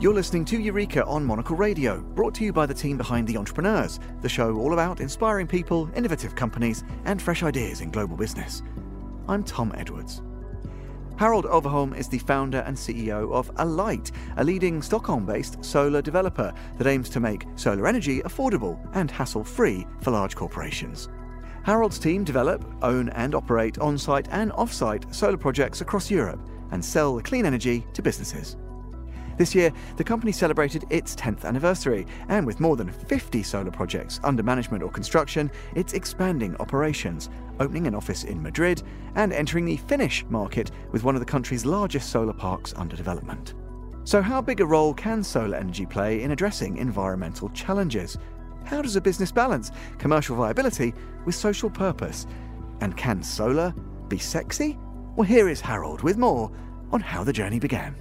You're listening to Eureka on Monocle Radio, brought to you by the team behind The Entrepreneurs, the show all about inspiring people, innovative companies, and fresh ideas in global business. I'm Tom Edwards. Harald Overholm is the founder and CEO of Alight, a leading Stockholm based solar developer that aims to make solar energy affordable and hassle free for large corporations. Harald's team develop, own, and operate on site and off site solar projects across Europe and sell the clean energy to businesses. This year, the company celebrated its 10th anniversary, and with more than 50 solar projects under management or construction, it's expanding operations, opening an office in Madrid, and entering the Finnish market with one of the country's largest solar parks under development. So, how big a role can solar energy play in addressing environmental challenges? How does a business balance commercial viability with social purpose? And can solar be sexy? Well, here is Harald with more on how the journey began.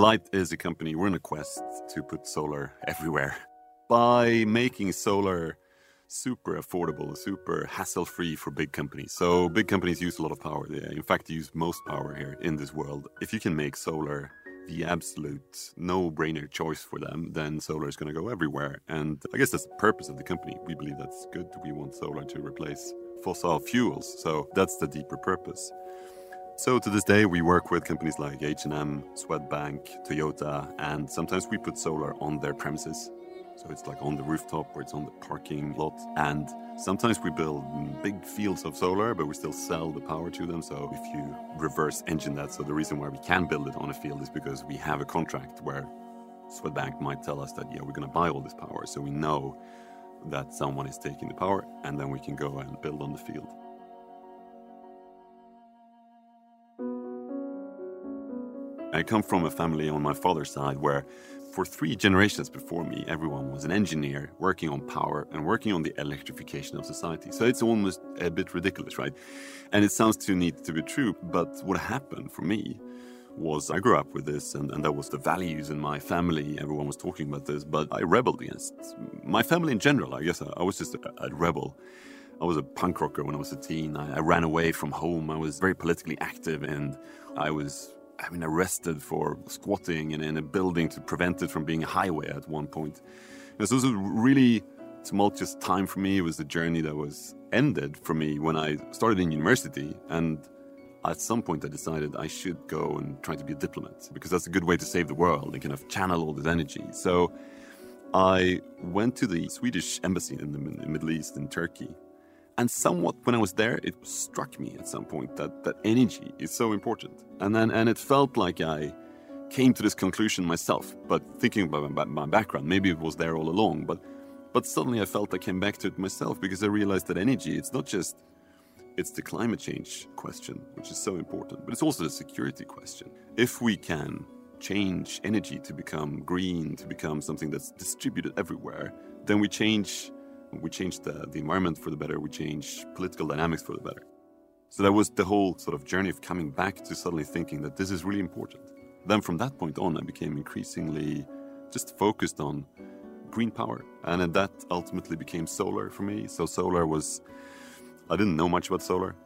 Alight is a company, we're in a quest to put solar everywhere by making solar super affordable, super hassle free for big companies. So, big companies use a lot of power. They, in fact, they use most power here in this world. If you can make solar the absolute no brainer choice for them, then solar is going to go everywhere. And I guess that's the purpose of the company. We believe that's good. We want solar to replace fossil fuels. So, that's the deeper purpose. So to this day, we work with companies like H&M, Swedbank, Toyota, and sometimes we put solar on their premises. So it's like on the rooftop or it's on the parking lot. And sometimes we build big fields of solar, but we still sell the power to them. So if you reverse engine that, so the reason why we can build it on a field is because we have a contract where Swedbank might tell us that, yeah, we're going to buy all this power. So we know that someone is taking the power and then we can go and build on the field. I come from a family on my father's side where, for three generations before me, everyone was an engineer working on power and working on the electrification of society. So it's almost a bit ridiculous, right? And it sounds too neat to be true, but what happened for me was I grew up with this, and, and that was the values in my family. Everyone was talking about this, but I rebelled against my family in general. I guess I, I was just a, a rebel. I was a punk rocker when I was a teen. I, I, ran away from home. I was very politically active and I was I mean, arrested for squatting in, in a building to prevent it from being a highway at one point. And so it was a really tumultuous time for me. It was a journey that was ended for me when I started in university. And at some point, I decided I should go and try to be a diplomat because that's a good way to save the world and kind of channel all this energy. So I went to the Swedish embassy in the Middle East in Turkey and somewhat when I was there, it struck me at some point that, that energy is so important. And then and it felt like I came to this conclusion myself. But thinking about my, my background, maybe it was there all along. But but suddenly I felt I came back to it myself because I realized that energy, it's not just it's the climate change question, which is so important, but it's also the security question. If we can change energy to become green, to become something that's distributed everywhere, then we change we change the, the environment for the better, we change political dynamics for the better. So that was the whole sort of journey of coming back to suddenly thinking that this is really important. Then from that point on, I became increasingly just focused on green power. And that ultimately became solar for me. So solar was, I didn't know much about solar.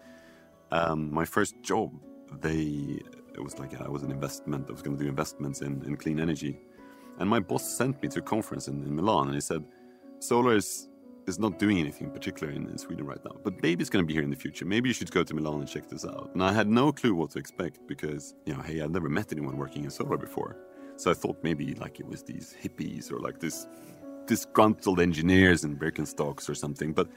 Um, my first job, they, it was like I was an investment, I was going to do investments in, in clean energy. And my boss sent me to a conference in, in Milan and he said, solar is is not doing anything particular in, in, Sweden right now. But maybe it's going to be here in the future. Maybe you should go to Milan and check this out. And I had no clue what to expect because, you know, hey, I'd never met anyone working in solar before. So I thought maybe like it was these hippies or like this disgruntled engineers in Birkenstocks or something. But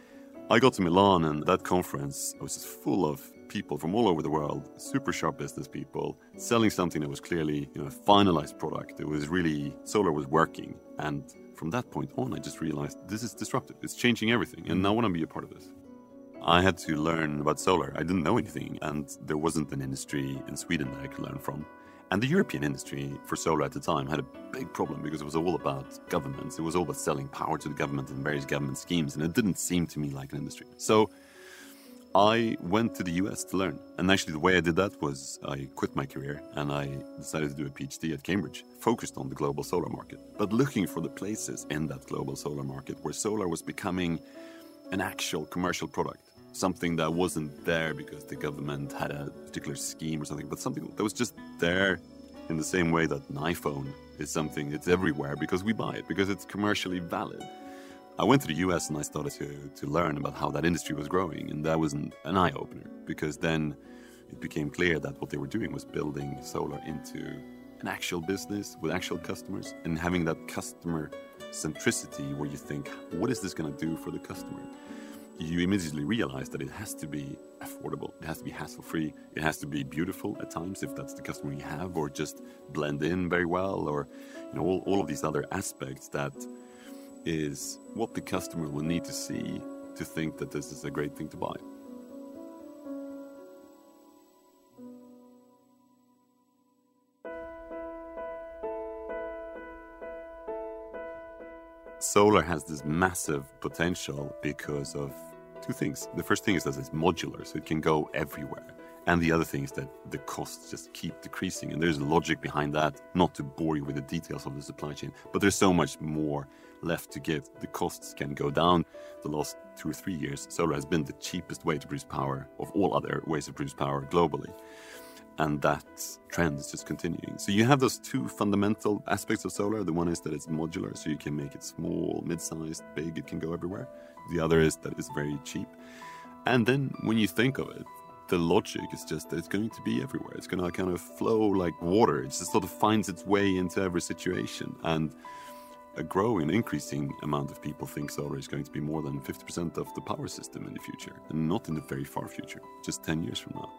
I got to Milan and that conference was just full of people from all over the world, super sharp business people, selling something that was clearly, you know, a finalized product. It was really solar was working and from that point on, I just realized this is disruptive. It's changing everything, and mm-hmm. I want to be a part of this. I had to learn about solar. I didn't know anything, and there wasn't an industry in Sweden that I could learn from. And the European industry for solar at the time had a big problem because it was all about governments. It was all about selling power to the government and various government schemes, and it didn't seem to me like an industry. So I went to the US to learn. And actually, the way I did that was I quit my career and I decided to do a PhD at Cambridge, focused on the global solar market, but looking for the places in that global solar market where solar was becoming an actual commercial product. something that wasn't there because the government had a particular scheme or something, but something that was just there in the same way that an iPhone is something it's everywhere because we buy it, because it's commercially valid. I went to the US and I started to, to learn about how that industry was growing, and that was an, an eye opener because then it became clear that what they were doing was building solar into an actual business with actual customers and having that customer centricity where you think, what is this going to do for the customer? You immediately realize that it has to be affordable, it has to be hassle free, it has to be beautiful at times if that's the customer you have, or just blend in very well, or you know all, all of these other aspects that is what the customer will need to see to think that this is a great thing to buy. Solar has this massive potential because of two things. The first thing is that it's modular, so it can go everywhere. And the other thing is that the costs just keep decreasing. And there's logic behind that, not to bore you with the details of the supply chain, but there's so much more left to give. The costs can go down. The last two or three years, solar has been the cheapest way to produce power of all other ways to produce power globally and that trend is just continuing. So you have those two fundamental aspects of solar. The one is that it's modular, so you can make it small, mid-sized, big, it can go everywhere. The other is that it's very cheap. And then when you think of it, the logic is just that it's going to be everywhere. It's going to kind of flow like water. It just sort of finds its way into every situation. And a growing, increasing amount of people think solar is going to be more than 50% of the power system in the future, and not in the very far future, just 10 years from now.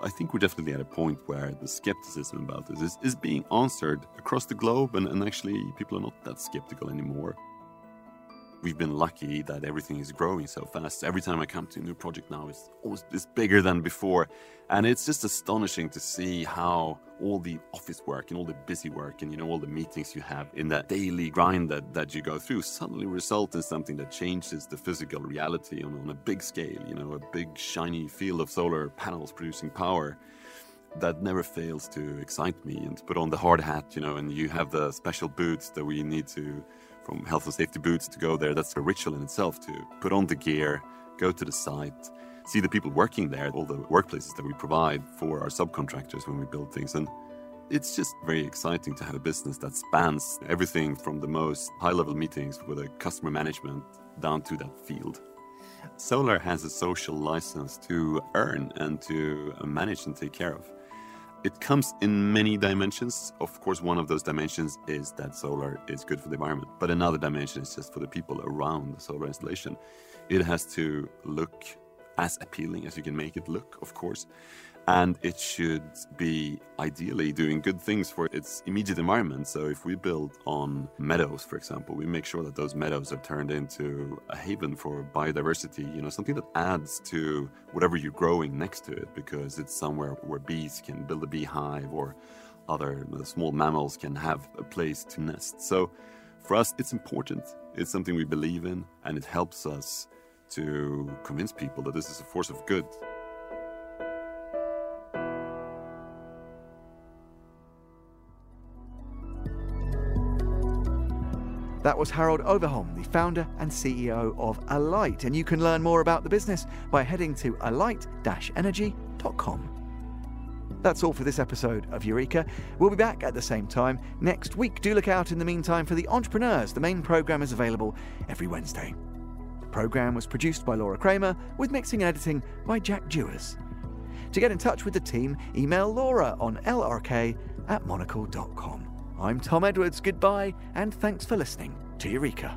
I think we're definitely at a point where the skepticism about this is, is being answered across the globe, and, and actually, people are not that skeptical anymore. We've been lucky that everything is growing so fast. Every time I come to a new project now, it's almost it's bigger than before. And it's just astonishing to see how all the office work and all the busy work and you know all the meetings you have in that daily grind that, that you go through suddenly result in something that changes the physical reality on, on a big scale, you know, a big shiny field of solar panels producing power that never fails to excite me and to put on the hard hat, you know, and you have the special boots that we need to from health and safety boots to go there. That's a ritual in itself to put on the gear, go to the site, see the people working there, all the workplaces that we provide for our subcontractors when we build things. And it's just very exciting to have a business that spans everything from the most high level meetings with a customer management down to that field. Solar has a social license to earn and to manage and take care of. It comes in many dimensions. Of course, one of those dimensions is that solar is good for the environment, but another dimension is just for the people around the solar installation. It has to look as appealing as you can make it look, of course and it should be ideally doing good things for its immediate environment. So if we build on meadows, for example, we make sure that those meadows are turned into a haven for biodiversity, you know, something that adds to whatever you're growing next to it because it's somewhere where bees can build a beehive or other small mammals can have a place to nest. So for us, it's important. It's something we believe in, and it helps us to convince people that this is a force of good. That was Harald Overholm, the founder and CEO of Alight, and you can learn more about the business by heading to alight-energy.com. That's all for this episode of Eureka. We'll be back at the same time next week. Do look out in the meantime for The Entrepreneurs. The main programme is available every Wednesday. The programme was produced by Laura Kramer with mixing and editing by Jack Dewars. To get in touch with the team, email Laura on lrk at monocle.com. I'm Tom Edwards. Goodbye, and thanks for listening to Eureka.